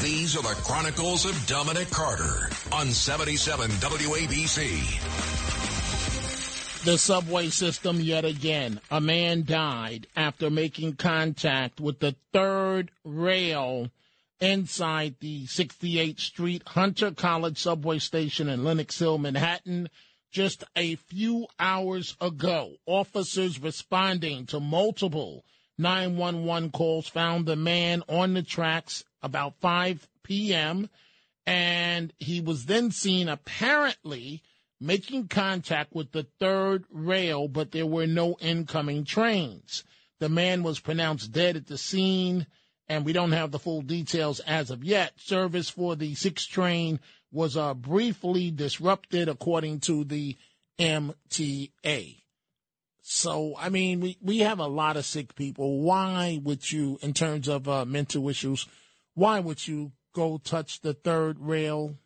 These are the Chronicles of Dominic Carter on 77 WABC. The subway system yet again. A man died after making contact with the third rail inside the 68th Street Hunter College subway station in Lenox Hill, Manhattan, just a few hours ago. Officers responding to multiple 911 calls found the man on the tracks about 5 p.m. and he was then seen apparently making contact with the third rail, but there were no incoming trains. The man was pronounced dead at the scene, and we don't have the full details as of yet. Service for the six train was uh, briefly disrupted, according to the MTA. So, I mean, we, we have a lot of sick people. Why would you, in terms of uh, mental issues, why would you go touch the third rail